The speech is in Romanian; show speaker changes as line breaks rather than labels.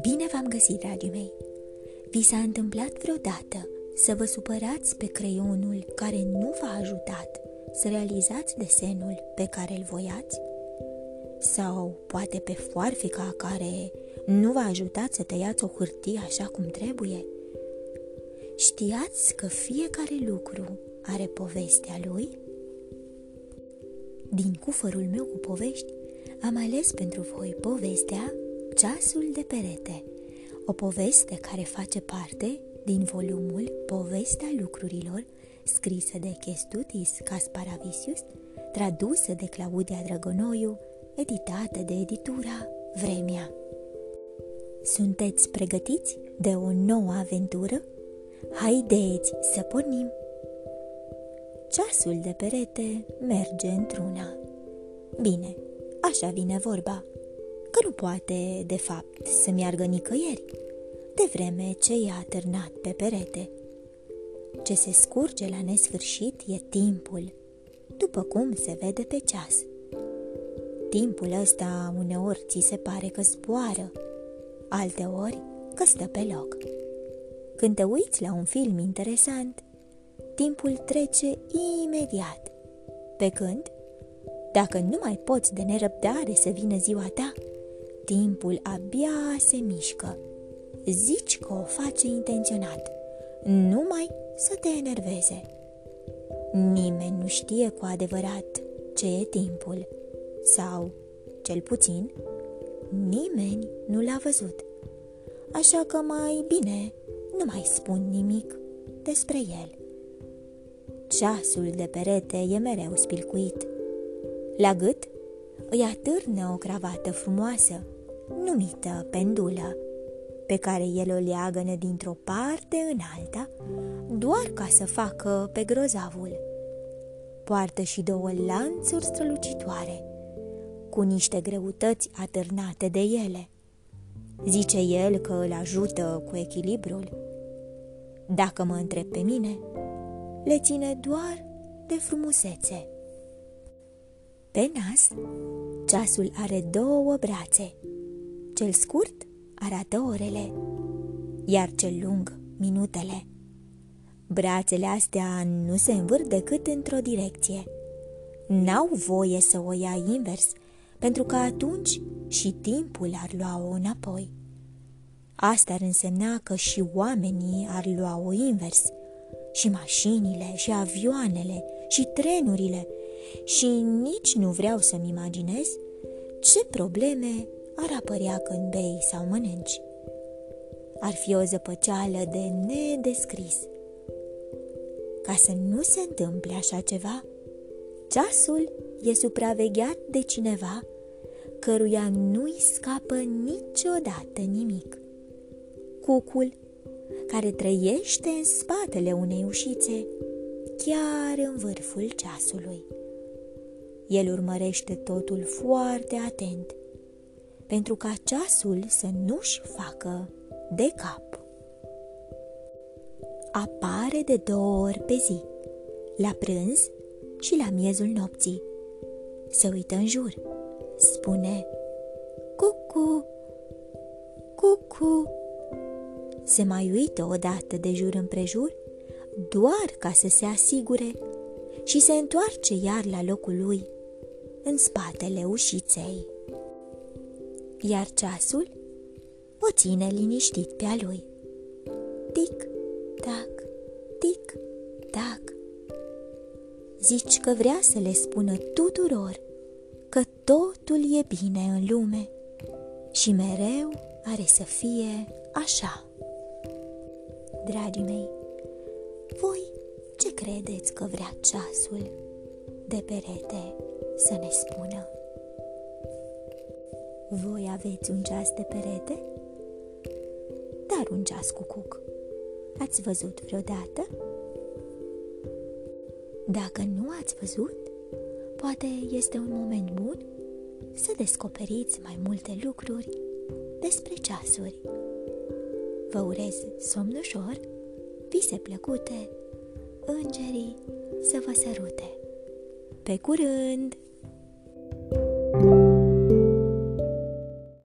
Bine v-am găsit, dragii mei! Vi s-a întâmplat vreodată să vă supărați pe creionul care nu v-a ajutat să realizați desenul pe care îl voiați? Sau poate pe foarfica care nu v-a ajutat să tăiați o hârtie așa cum trebuie? Știați că fiecare lucru are povestea lui? Din cufărul meu cu povești am ales pentru voi povestea Ceasul de perete, o poveste care face parte din volumul Povestea lucrurilor, scrisă de Chestutis Casparavisius, tradusă de Claudia Drăgonoiu, editată de editura Vremea. Sunteți pregătiți de o nouă aventură? Haideți să pornim! Ceasul de perete merge într-una. Bine, așa vine vorba, că nu poate, de fapt, să meargă nicăieri, de vreme ce e atârnat pe perete. Ce se scurge la nesfârșit e timpul, după cum se vede pe ceas. Timpul ăsta uneori ți se pare că zboară, alteori că stă pe loc. Când te uiți la un film interesant, timpul trece imediat. Pe când, dacă nu mai poți de nerăbdare să vină ziua ta, timpul abia se mișcă. Zici că o face intenționat, numai să te enerveze. Nimeni nu știe cu adevărat ce e timpul, sau, cel puțin, nimeni nu l-a văzut. Așa că mai bine nu mai spun nimic despre el. Ceasul de perete e mereu spilcuit. La gât îi atârnă o cravată frumoasă, numită pendulă, pe care el o leagănă dintr-o parte în alta, doar ca să facă pe grozavul. Poartă și două lanțuri strălucitoare, cu niște greutăți atârnate de ele. Zice el că îl ajută cu echilibrul. Dacă mă întreb pe mine, le ține doar de frumusețe. Pe nas, ceasul are două brațe. Cel scurt arată orele, iar cel lung minutele. Brațele astea nu se învârt decât într-o direcție. N-au voie să o ia invers, pentru că atunci și timpul ar lua-o înapoi. Asta ar însemna că și oamenii ar lua-o invers – și mașinile, și avioanele, și trenurile, și nici nu vreau să-mi imaginez ce probleme ar apărea când bei sau mănânci. Ar fi o zăpăceală de nedescris. Ca să nu se întâmple așa ceva, ceasul e supravegheat de cineva căruia nu-i scapă niciodată nimic. Cucul care trăiește în spatele unei ușițe, chiar în vârful ceasului. El urmărește totul foarte atent, pentru ca ceasul să nu-și facă de cap. Apare de două ori pe zi, la prânz și la miezul nopții. Se uită în jur, spune Cucu, cucu, se mai uită odată de jur împrejur, doar ca să se asigure și se întoarce iar la locul lui, în spatele ușiței. Iar ceasul o ține liniștit pe a lui. Tic, tac, tic, tac. Zici că vrea să le spună tuturor că totul e bine în lume și mereu are să fie așa. Dragii mei, voi ce credeți că vrea ceasul de perete să ne spună? Voi aveți un ceas de perete? Dar un ceas cu cuc. Ați văzut vreodată? Dacă nu ați văzut, poate este un moment bun să descoperiți mai multe lucruri despre ceasuri. Vă urez somn ușor, vise plăcute, îngerii să vă sărute. Pe curând!